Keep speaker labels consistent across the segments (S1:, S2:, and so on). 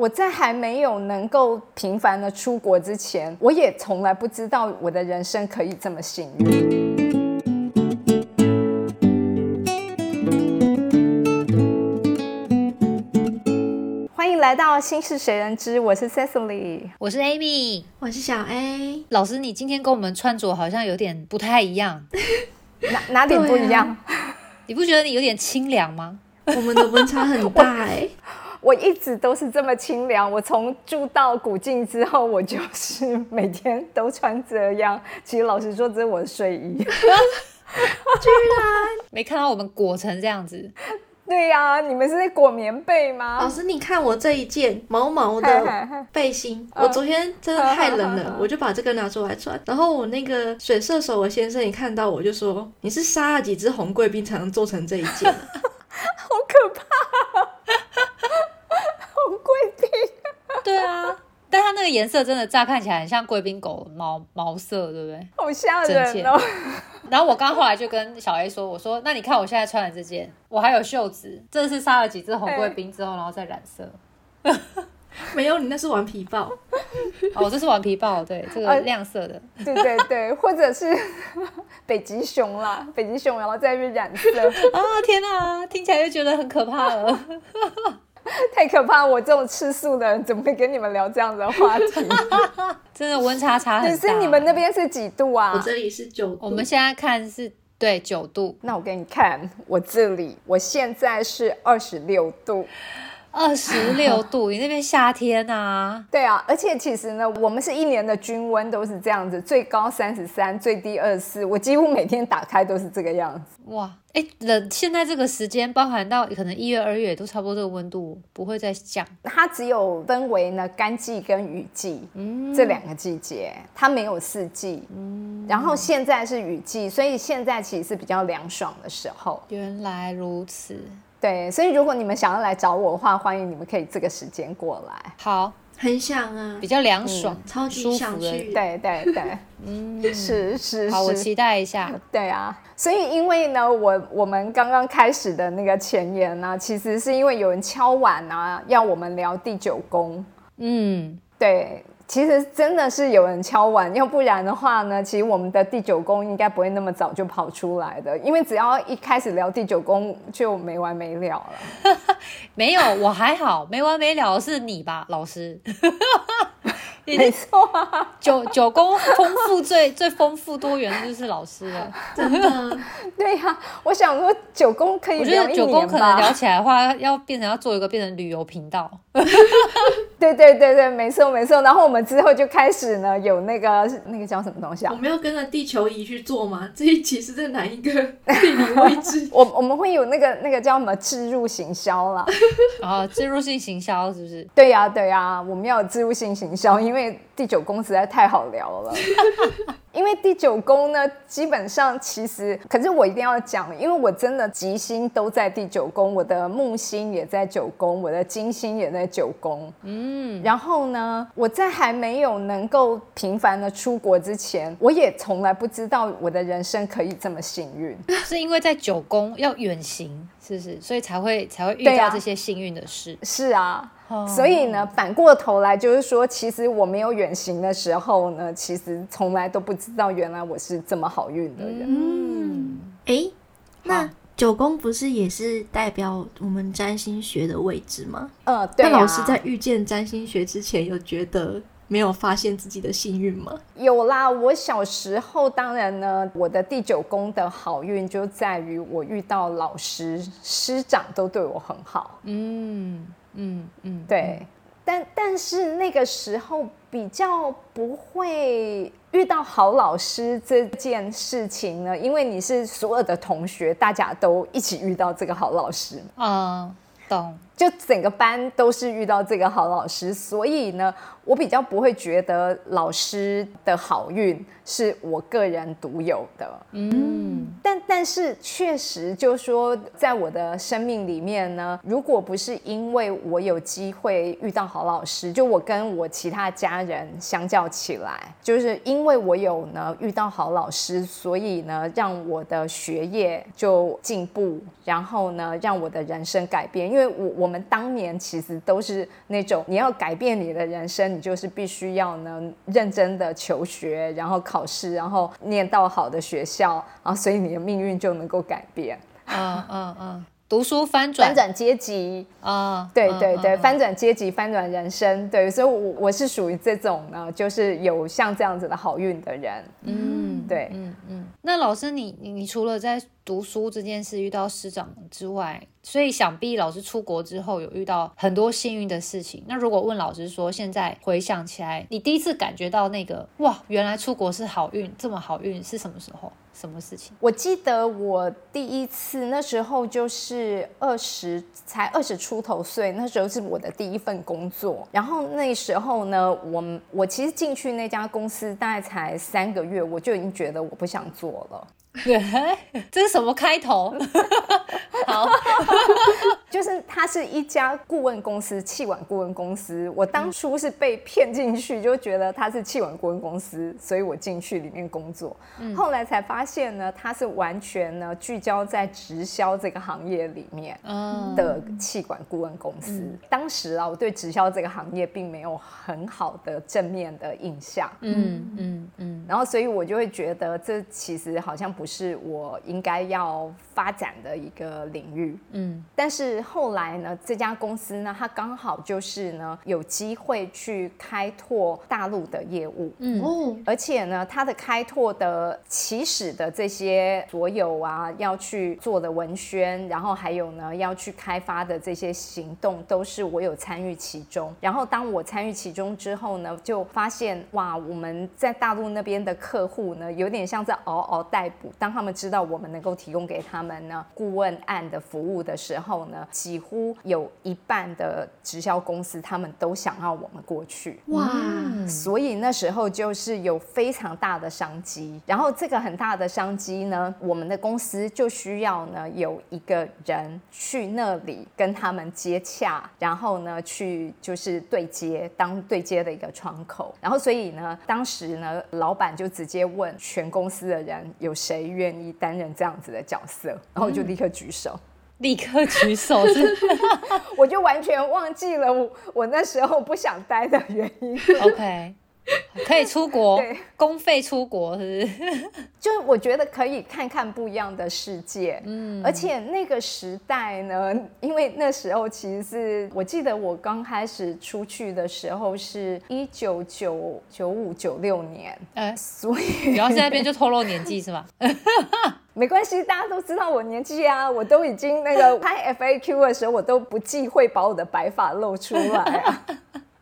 S1: 我在还没有能够频繁的出国之前，我也从来不知道我的人生可以这么幸运。欢迎来到《心事谁人知》，我是 Cecily，
S2: 我是 Amy，
S3: 我是小 A。
S2: 老师，你今天跟我们穿着好像有点不太一样，
S1: 哪哪点不一样？
S2: 你不觉得你有点清凉吗？
S3: 我们的温差很大哎。
S1: 我一直都是这么清凉。我从住到古晋之后，我就是每天都穿这样。其实老实说，这是我的睡衣。居
S2: 然没看到我们裹成这样子。
S1: 对呀，你们是在裹棉被吗？
S3: 老师，你看我这一件毛毛的背心，我昨天真的太冷了，我就把这个拿出来穿。然后我那个水射手的先生一看到我就说：“你是杀了几只红贵宾才能做成这一件？”
S1: 好可怕！红贵宾。
S2: 对啊，但它那个颜色真的乍看起来很像贵宾狗毛毛色，对不对？
S1: 好吓人哦。
S2: 然后我刚后来就跟小 A 说：“我说，那你看我现在穿的这件，我还有袖子，这是杀了几只红贵宾之后，然后再染色。
S3: 没有，你那是顽皮豹。
S2: 哦，这是顽皮豹，对，这个亮色的。
S1: 对对对，或者是 北极熊啦，北极熊，然后再去染色。
S2: 啊，天哪，听起来就觉得很可怕了。
S1: 太可怕！我这种吃素的人怎么会跟你们聊这样的话题？
S2: 真的温差差很
S1: 大。是你们那边是几度啊？
S3: 我这里是九度。
S2: 我们现在看是对九度。
S1: 那我给你看，我这里我现在是二十六度。
S2: 二十六 度，你那边夏天啊？
S1: 对啊，而且其实呢，我们是一年的均温都是这样子，最高三十三，最低二十四。我几乎每天打开都是这个样子。哇，
S2: 哎，冷，现在这个时间，包含到可能一月、二月都差不多这个温度，不会再降。
S1: 它只有分为呢干季跟雨季嗯这两个季节，它没有四季。嗯，然后现在是雨季，所以现在其实是比较凉爽的时候。
S2: 原来如此。
S1: 对，所以如果你们想要来找我的话，欢迎你们可以这个时间过来。
S2: 好，
S3: 很想啊，
S2: 比较凉爽，
S3: 超级想去。
S1: 对对对，嗯，是是。
S2: 好，我期待一下。
S1: 对啊，所以因为呢，我我们刚刚开始的那个前言呢，其实是因为有人敲碗啊，要我们聊第九宫。嗯，对。其实真的是有人敲完，要不然的话呢，其实我们的第九宫应该不会那么早就跑出来的，因为只要一开始聊第九宫就没完没了了。
S2: 没有，我还好，没完没了是你吧，老师。
S1: 没错，
S2: 九九宫丰富最 最丰富多元的就是老师了，
S3: 真的。
S1: 对呀，我想说九宫可以，
S2: 我觉得九宫可能聊起来的话，要变成要做一个变成旅游频道。
S1: 对对对对，没错没错。然后我们之后就开始呢，有那个那个叫什么东西啊？
S3: 我们要跟着地球仪去做吗？这一期是在哪一个地理位置？
S1: 我我们会有那个那个叫什么置入行销啦。
S2: 啊，置入性行销是不是？
S1: 对呀对呀，我们要有置入性行销，因为第九宫实在太好聊了。因为第九宫呢，基本上其实，可是我一定要讲，因为我真的吉星都在第九宫，我的木星也在九宫，我的金星也在九宫。嗯，然后呢，我在还没有能够频繁的出国之前，我也从来不知道我的人生可以这么幸运，
S2: 是因为在九宫要远行，是不是？所以才会才会遇到这些幸运的事。
S1: 是啊。所以呢，反过头来就是说，其实我没有远行的时候呢，其实从来都不知道原来我是这么好运的人。
S3: 嗯，哎，那九宫不是也是代表我们占星学的位置吗？
S1: 呃，对。
S3: 那老师在遇见占星学之前，有觉得没有发现自己的幸运吗？
S1: 有啦，我小时候当然呢，我的第九宫的好运就在于我遇到老师师长都对我很好。嗯。嗯嗯，对，但但是那个时候比较不会遇到好老师这件事情呢，因为你是所有的同学，大家都一起遇到这个好老师
S2: 嗯，懂。
S1: 就整个班都是遇到这个好老师，所以呢，我比较不会觉得老师的好运是我个人独有的。嗯，但但是确实，就说在我的生命里面呢，如果不是因为我有机会遇到好老师，就我跟我其他家人相较起来，就是因为我有呢遇到好老师，所以呢让我的学业就进步，然后呢让我的人生改变，因为我我。们当年其实都是那种你要改变你的人生，就是必须要呢认真的求学，然后考试，然后念到好的学校，然后所以你的命运就能够改变。
S2: 嗯嗯嗯。读书翻转
S1: 翻转阶级
S2: 啊，
S1: 对对对，翻转阶级，翻转人生，对，所以，我我是属于这种呢，就是有像这样子的好运的人，嗯，对，嗯
S2: 嗯。那老师，你你你除了在读书这件事遇到师长之外，所以想必老师出国之后有遇到很多幸运的事情。那如果问老师说，现在回想起来，你第一次感觉到那个哇，原来出国是好运，这么好运是什么时候？什么事情？
S1: 我记得我第一次那时候就是二十，才二十出头岁，那时候是我的第一份工作。然后那时候呢，我我其实进去那家公司大概才三个月，我就已经觉得我不想做了。
S2: 对，这是什么开头？好，
S1: 就是它是一家顾问公司，气管顾问公司。我当初是被骗进去，就觉得它是气管顾问公司，所以我进去里面工作。后来才发现呢，它是完全呢聚焦在直销这个行业里面的气管顾问公司。当时啊，我对直销这个行业并没有很好的正面的印象。嗯嗯嗯，然后所以我就会觉得这其实好像。不是我应该要发展的一个领域，嗯，但是后来呢，这家公司呢，它刚好就是呢，有机会去开拓大陆的业务，嗯，而且呢，它的开拓的起始的这些所有啊，要去做的文宣，然后还有呢，要去开发的这些行动，都是我有参与其中。然后当我参与其中之后呢，就发现哇，我们在大陆那边的客户呢，有点像在嗷嗷待哺。当他们知道我们能够提供给他们呢顾问案的服务的时候呢，几乎有一半的直销公司他们都想要我们过去哇，所以那时候就是有非常大的商机。然后这个很大的商机呢，我们的公司就需要呢有一个人去那里跟他们接洽，然后呢去就是对接当对接的一个窗口。然后所以呢，当时呢老板就直接问全公司的人有谁。谁愿意担任这样子的角色？然后我就立刻举手，
S2: 立刻举手，是，
S1: 我就完全忘记了我我那时候不想待的原因。
S2: OK。可以出国，公费出国是不是？
S1: 就是我觉得可以看看不一样的世界，嗯，而且那个时代呢，因为那时候其实是我记得我刚开始出去的时候是一九九九五九六年，呃，所以
S2: 然后在那边就透露年纪是吧？
S1: 没关系，大家都知道我年纪啊，我都已经那个拍 FAQ 的时候，我都不忌讳把我的白发露出来啊。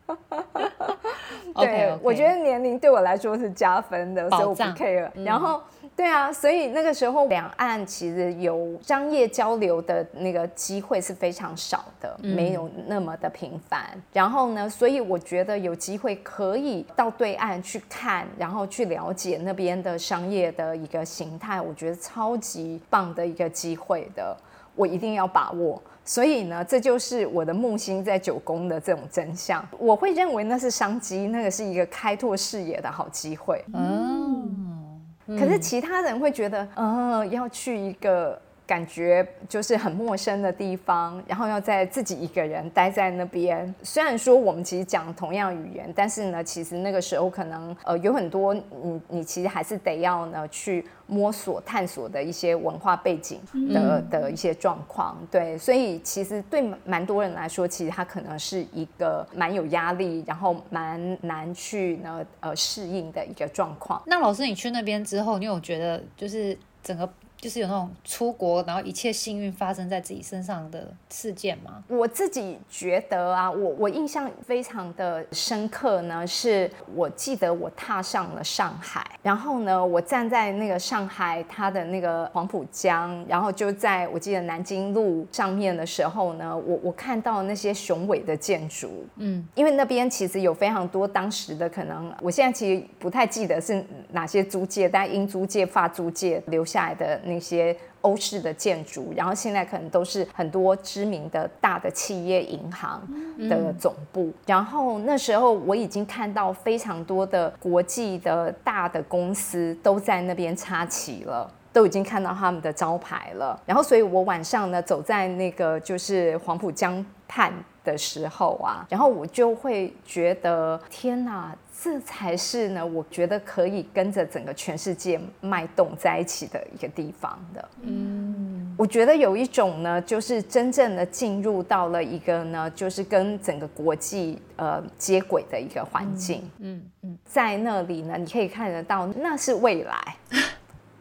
S1: 对，我觉得年龄对我来说是加分的，所以我不 care。然后，对啊，所以那个时候两岸其实有商业交流的那个机会是非常少的，没有那么的频繁。然后呢，所以我觉得有机会可以到对岸去看，然后去了解那边的商业的一个形态，我觉得超级棒的一个机会的，我一定要把握。所以呢，这就是我的木星在九宫的这种真相。我会认为那是商机，那个是一个开拓视野的好机会。嗯，可是其他人会觉得，嗯，要去一个。感觉就是很陌生的地方，然后要在自己一个人待在那边。虽然说我们其实讲同样语言，但是呢，其实那个时候可能呃有很多你你其实还是得要呢去摸索探索的一些文化背景的的一些状况。对，所以其实对蛮多人来说，其实他可能是一个蛮有压力，然后蛮难去呢呃适应的一个状况。
S2: 那老师，你去那边之后，你有觉得就是整个？就是有那种出国，然后一切幸运发生在自己身上的事件吗？
S1: 我自己觉得啊，我我印象非常的深刻呢，是我记得我踏上了上海，然后呢，我站在那个上海它的那个黄浦江，然后就在我记得南京路上面的时候呢，我我看到那些雄伟的建筑，嗯，因为那边其实有非常多当时的可能，我现在其实不太记得是哪些租界，但英租界、法租界留下来的。那些欧式的建筑，然后现在可能都是很多知名的大的企业银行的总部。然后那时候我已经看到非常多的国际的大的公司都在那边插旗了，都已经看到他们的招牌了。然后，所以我晚上呢走在那个就是黄浦江。畔的时候啊，然后我就会觉得天哪，这才是呢，我觉得可以跟着整个全世界脉动在一起的一个地方的。嗯，我觉得有一种呢，就是真正的进入到了一个呢，就是跟整个国际呃接轨的一个环境。嗯嗯，在那里呢，你可以看得到，那是未来。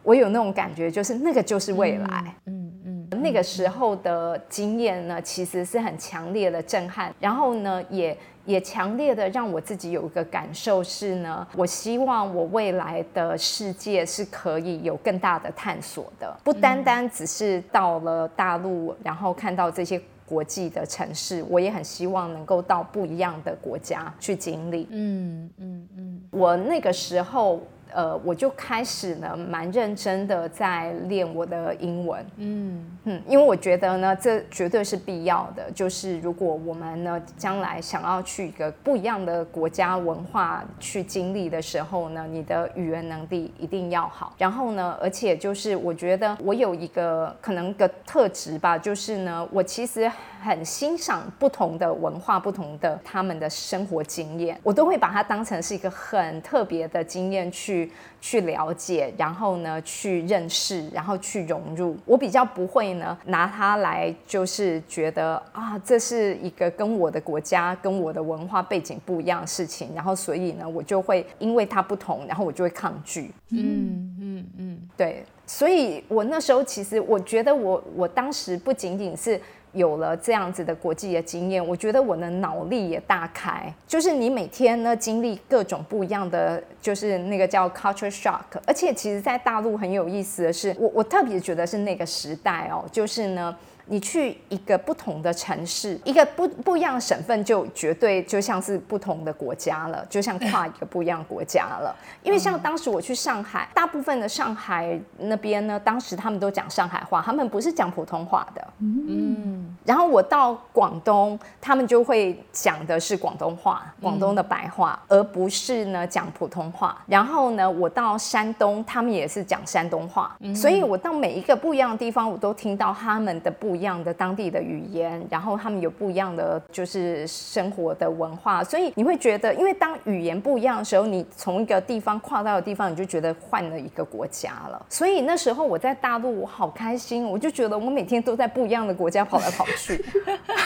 S1: 我有那种感觉，就是那个就是未来。嗯嗯，那个时候的经验呢，其实是很强烈的震撼，然后呢，也也强烈的让我自己有一个感受是呢，我希望我未来的世界是可以有更大的探索的，不单单只是到了大陆，然后看到这些国际的城市，我也很希望能够到不一样的国家去经历。嗯嗯嗯，我那个时候。呃，我就开始呢，蛮认真的在练我的英文。嗯嗯，因为我觉得呢，这绝对是必要的。就是如果我们呢，将来想要去一个不一样的国家文化去经历的时候呢，你的语言能力一定要好。然后呢，而且就是我觉得我有一个可能个特质吧，就是呢，我其实很欣赏不同的文化、不同的他们的生活经验，我都会把它当成是一个很特别的经验去。去去了解，然后呢，去认识，然后去融入。我比较不会呢，拿它来就是觉得啊，这是一个跟我的国家、跟我的文化背景不一样的事情，然后所以呢，我就会因为它不同，然后我就会抗拒。嗯嗯嗯，对。所以我那时候其实我觉得我我当时不仅仅是。有了这样子的国际的经验，我觉得我的脑力也大开。就是你每天呢经历各种不一样的，就是那个叫 culture shock。而且其实，在大陆很有意思的是，我我特别觉得是那个时代哦，就是呢。你去一个不同的城市，一个不不一样的省份，就绝对就像是不同的国家了，就像跨一个不一样国家了。因为像当时我去上海，大部分的上海那边呢，当时他们都讲上海话，他们不是讲普通话的。嗯。然后我到广东，他们就会讲的是广东话，广东的白话，而不是呢讲普通话。然后呢，我到山东，他们也是讲山东话。所以我到每一个不一样的地方，我都听到他们的不。一样的当地的语言，然后他们有不一样的就是生活的文化，所以你会觉得，因为当语言不一样的时候，你从一个地方跨到的地方，你就觉得换了一个国家了。所以那时候我在大陆，我好开心，我就觉得我每天都在不一样的国家跑来跑去，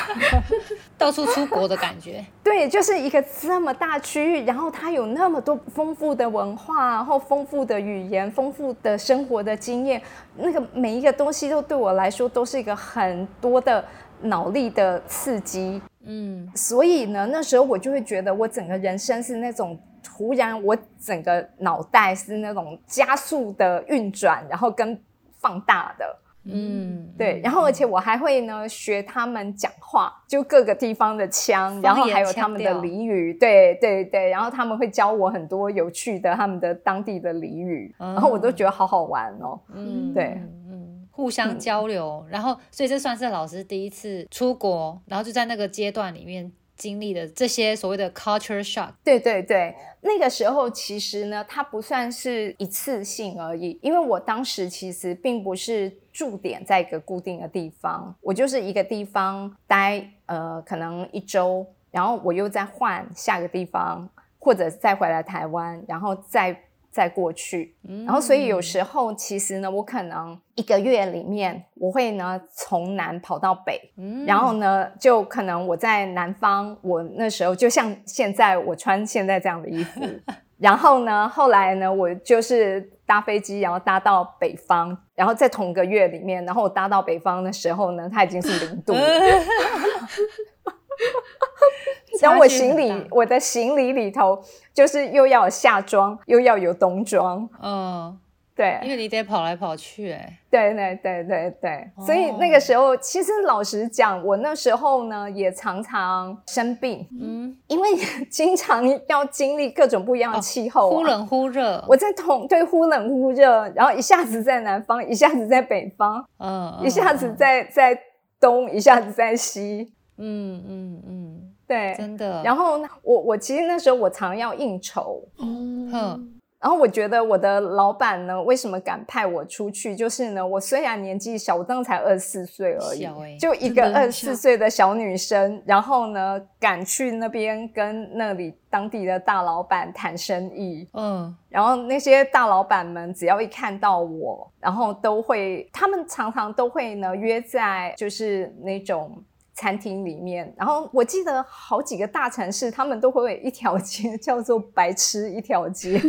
S2: 到处出国的感觉。
S1: 对，就是一个这么大区域，然后它有那么多丰富的文化，然后丰富的语言，丰富的生活的经验，那个每一个东西都对我来说都是一个很。很多的脑力的刺激，嗯，所以呢，那时候我就会觉得我整个人生是那种突然，我整个脑袋是那种加速的运转，然后跟放大的，嗯，对，然后而且我还会呢学他们讲话，就各个地方的腔，然后还有他们的俚语，对对对，然后他们会教我很多有趣的他们的当地的俚语，然后我都觉得好好玩哦，嗯，对。
S2: 互相交流，然后所以这算是老师第一次出国，然后就在那个阶段里面经历的这些所谓的 culture shock。
S1: 对对对，那个时候其实呢，它不算是一次性而已，因为我当时其实并不是驻点在一个固定的地方，我就是一个地方待呃可能一周，然后我又再换下个地方，或者再回来台湾，然后再。再过去，然后所以有时候其实呢，我可能一个月里面，我会呢从南跑到北，然后呢就可能我在南方，我那时候就像现在我穿现在这样的衣服，然后呢后来呢我就是搭飞机，然后搭到北方，然后在同个月里面，然后我搭到北方的时候呢，它已经是零度。然 后我行李，我的行李里头就是又要有夏装，又要有冬装。嗯，对，
S2: 因为你得跑来跑去，哎，
S1: 对对对对对，所以那个时候，其实老实讲，我那时候呢也常常生病，嗯，因为 经常要经历各种不一样的气候，
S2: 忽冷忽热。
S1: 我在同对忽冷忽热，然后一下子在南方，一下子在北方，嗯，一下子在在东，一下子在西，嗯嗯嗯。对，
S2: 真的。
S1: 然后我我其实那时候我常要应酬，嗯，然后我觉得我的老板呢，为什么敢派我出去？就是呢，我虽然年纪小，我当时才二十四岁而已，
S2: 欸
S1: 就一个二十四
S3: 小
S1: 岁的小女生，然后呢，敢去那边跟那里当地的大老板谈生意。
S2: 嗯，
S1: 然后那些大老板们只要一看到我，然后都会，他们常常都会呢约在就是那种餐厅里面。然后我记得好几个大城市，他们都会有一条街 叫做“白吃一条街”，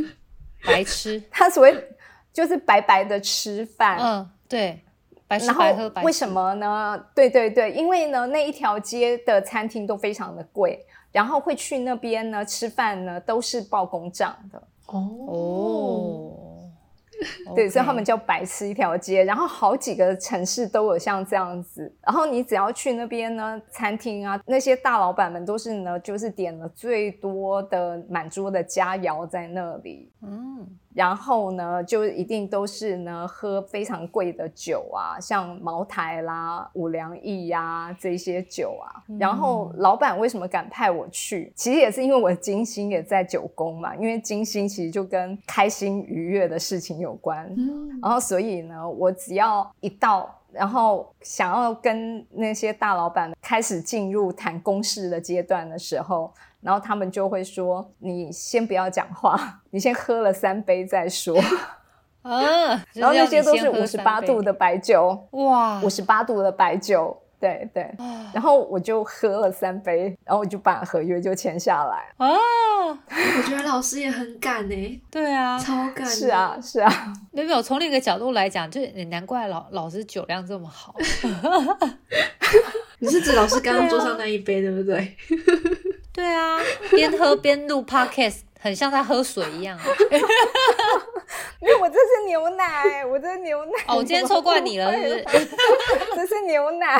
S2: 白吃，
S1: 它所谓就是白白的吃饭。
S2: 嗯，对，白吃
S1: 然
S2: 白喝白吃。
S1: 为什？么呢？对对对，因为呢那一条街的餐厅都非常的贵，然后会去那边呢吃饭呢都是报公账的。
S2: 哦，
S1: 对，所以他们叫白吃一条街，然后好几个城市都有像这样子。然后你只要去那边呢，餐厅啊，那些大老板们都是呢，就是点了最多的满桌的佳肴在那里。
S2: 嗯，
S1: 然后呢，就一定都是呢喝非常贵的酒啊，像茅台啦、五粮液呀、这些酒啊。然后老板为什么敢派我去？其实也是因为我金星也在九宫嘛，因为金星其实就跟开心愉悦的事情有关。
S3: 嗯，
S1: 然后所以呢，我只要一到，然后想要跟那些大老板开始进入谈公事的阶段的时候，然后他们就会说：“你先不要讲话，你先喝了三杯再说。
S2: 啊，”
S1: 然后那些都是五十八度的白酒，
S2: 哇，
S1: 五十八度的白酒，对对。然后我就喝了三杯，然后我就把合约就签下来。
S2: 啊，
S3: 我觉得老师也很敢呢，
S2: 对啊，
S3: 超敢。
S1: 是啊，，是啊，
S2: 没有没有，从另一个角度来讲，就难怪老老师酒量这么好。
S3: 你是指老师刚刚桌上那一杯，对不对？
S2: 对啊，边喝边录 podcast，很像在喝水一样啊。
S1: 因为我这是牛奶，我 这是牛奶。
S2: 哦，我今天错怪你了，是不是？
S1: 这是牛奶，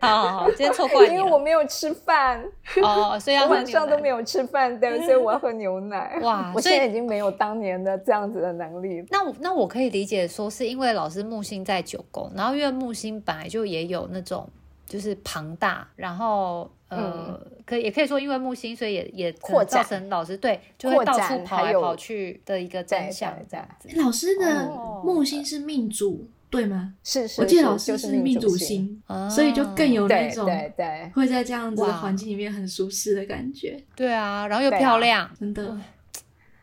S2: 好好好，今天错怪你了。
S1: 因为我没有吃饭。
S2: 哦，所以要
S1: 晚上都没
S2: 有。
S1: 吃饭，对，所以我要喝牛奶。
S2: 哇
S1: 我现在已经没有当年的这样子的能力。
S2: 那我那我可以理解说，是因为老师木星在九宫，然后因为木星本来就也有那种就是庞大，然后呃，可也可以说因为木星，所以也也
S1: 扩
S2: 造成老师对就会到处跑来跑去的一个真
S1: 对
S2: 相这样子。
S3: 老师的
S2: 哦。
S3: 木星是命主，对吗？
S1: 是是，
S3: 我记得老
S1: 就
S3: 师是命
S1: 主
S3: 主，星，
S2: 啊
S3: 所以就更有那
S1: 对
S3: 种
S1: 对对，
S3: 会在这样子的
S2: 哇。
S3: 环境里面很舒适的感觉，
S2: 对啊，然后又漂亮，
S3: 真的。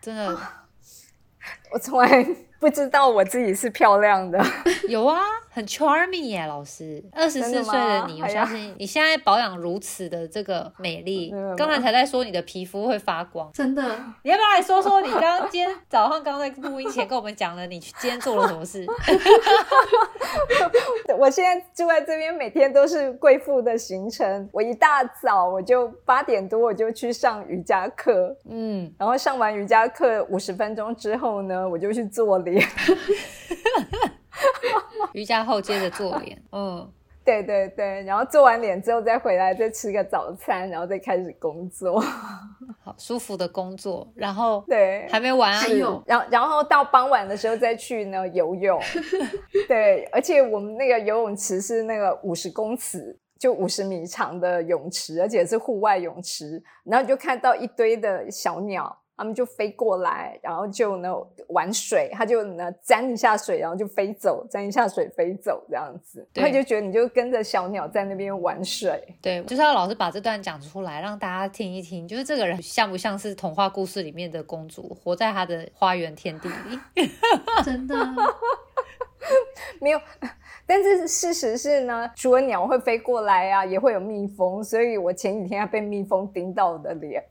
S2: 真的
S1: 我从来不知道我自己是漂亮的。
S2: 有啊，很 charming 耶，老师。二十四岁的你，我相信你现在保养如此的这个美丽刚才才在说你的皮肤会发光。
S3: 真的，
S2: 你要不要来说说你刚刚今天早上刚在录音前跟我们讲了你今天做了什么事？
S1: 我现在住在这边，每天都是贵妇的行程。我一大早我就八点多我就去上瑜伽课，
S2: 嗯，
S1: 然后上完瑜伽课五十分钟之后呢，我就去做脸。
S2: 瑜伽后接着做脸，嗯，
S1: 对对对，然后做完脸之后再回来再吃个早餐，然后再开始工作。
S2: 好舒服的工作，然后
S1: 对，
S2: 还没完啊。
S3: 还，有。
S1: 然后然后到傍晚的时候再去呢游泳，对，而且我们那个游泳池是那个五十公尺，就五十米长的泳池，而且是户外泳池，然后就看到一堆的小鸟。它们就飞过来，然后就呢玩水，他就呢沾一下水，然后就飞走，沾一下水飞走这样子，他就觉得你就跟着小鸟在那边玩水。
S2: 对，就是要老师把这段讲出来，让大家听一听，就是这个人像不像是童话故事里面的公主，活在她的花园天地里。
S3: 真的，
S1: 没有，但是事实是呢，除了鸟会飞过来啊，也会有蜜蜂，所以我前几天还被蜜蜂叮到我的脸，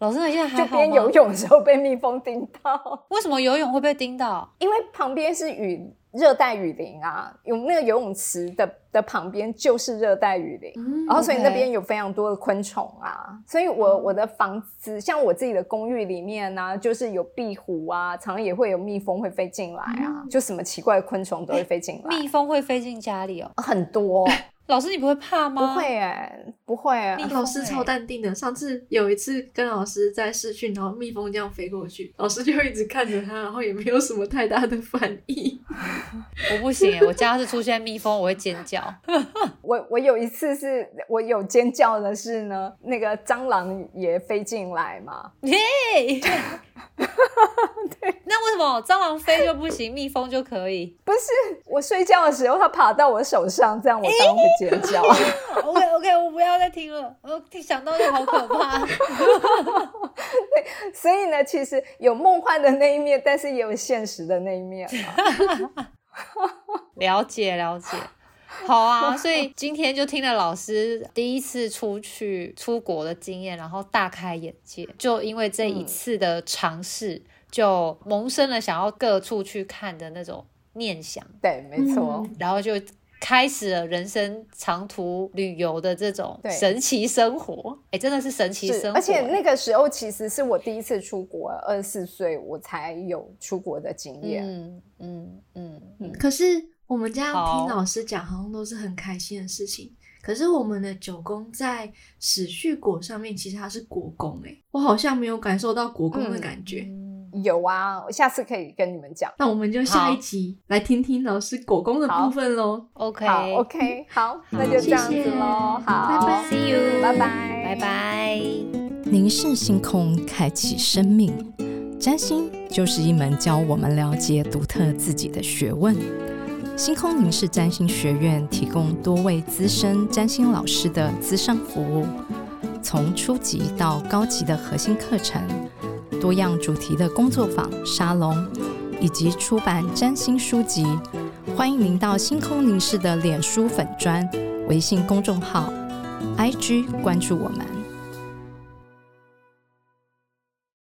S2: 老师，你现在还
S1: 就？边游泳的时候被蜜蜂叮到，
S2: 为什么游泳会被叮到？
S1: 因为旁边是雨热带雨林啊，有那个游泳池的的旁边就是热带雨林。
S3: 嗯
S1: 然后，所以那边有非常多的昆虫啊，所以我我的房子，像我自己的公寓里面呢、就是有壁虎啊，常常也会有蜜蜂会飞进来啊，就什么奇怪的昆虫都会飞进来，
S2: 蜜蜂会飞进家里哦。
S1: 很多。
S2: 老师你不会怕吗？
S1: 不会哎，不会啊。
S3: 老师超淡定的。上次有一次跟老师在试训，然后蜜蜂这样飞过去，老师就一直看着它，然后也没有什么太大的反应。
S2: 我不行哎，我家是出现蜜蜂我会尖叫。
S1: 我我有一次是我有尖叫的是呢，那个蟑螂也飞进来嘛。
S2: 耶。对，那为什么蟑螂飞就不行，蜜蜂就可以？
S1: 不是我睡觉的时候，它爬到我手上，这样我当然会尖叫。
S2: OK OK，我不要再听了，我想到就好可怕。
S1: 对，所以呢，其实有梦幻的那一面，但是也有现实的那一面。
S2: 了解了解，好啊。所以今天就听了老师第一次出去出国的经验，然后大开眼界。就因为这一次的尝试。就萌生了想要各处去看的那种念想，
S1: 对，没错，
S2: 然后就开始了人生长途旅游的这种神奇生活。哎，真的是神奇生活。
S1: 而且那个时候其实是我第一次出国，二十四岁我才有出国的经验。嗯
S3: 嗯嗯嗯。可是我们这样听老师讲，好像都是很开心的事情。可是我们的九宫在史序果上面，其实它是国宫。哎，我好像没有感受到国宫的感觉。
S1: 有啊，我下次可以跟你们讲。
S3: 那我们就下一集来听听老师果公的部分喽。
S2: OK
S1: OK，好，那就这样子喽。好，
S3: 拜拜
S2: ，See you，
S1: 拜拜，
S2: 拜拜。
S4: 凝视星空，开启生命。占星就是一门教我们了解独特自己的学问。星空凝视占星学院提供多位资深占星老师的资商服务，从初级到高级的核心课程。多样主题的工作坊、沙龙，以及出版占星书籍，欢迎您到星空凝视的脸书粉专、微信公众号、IG 关注我们。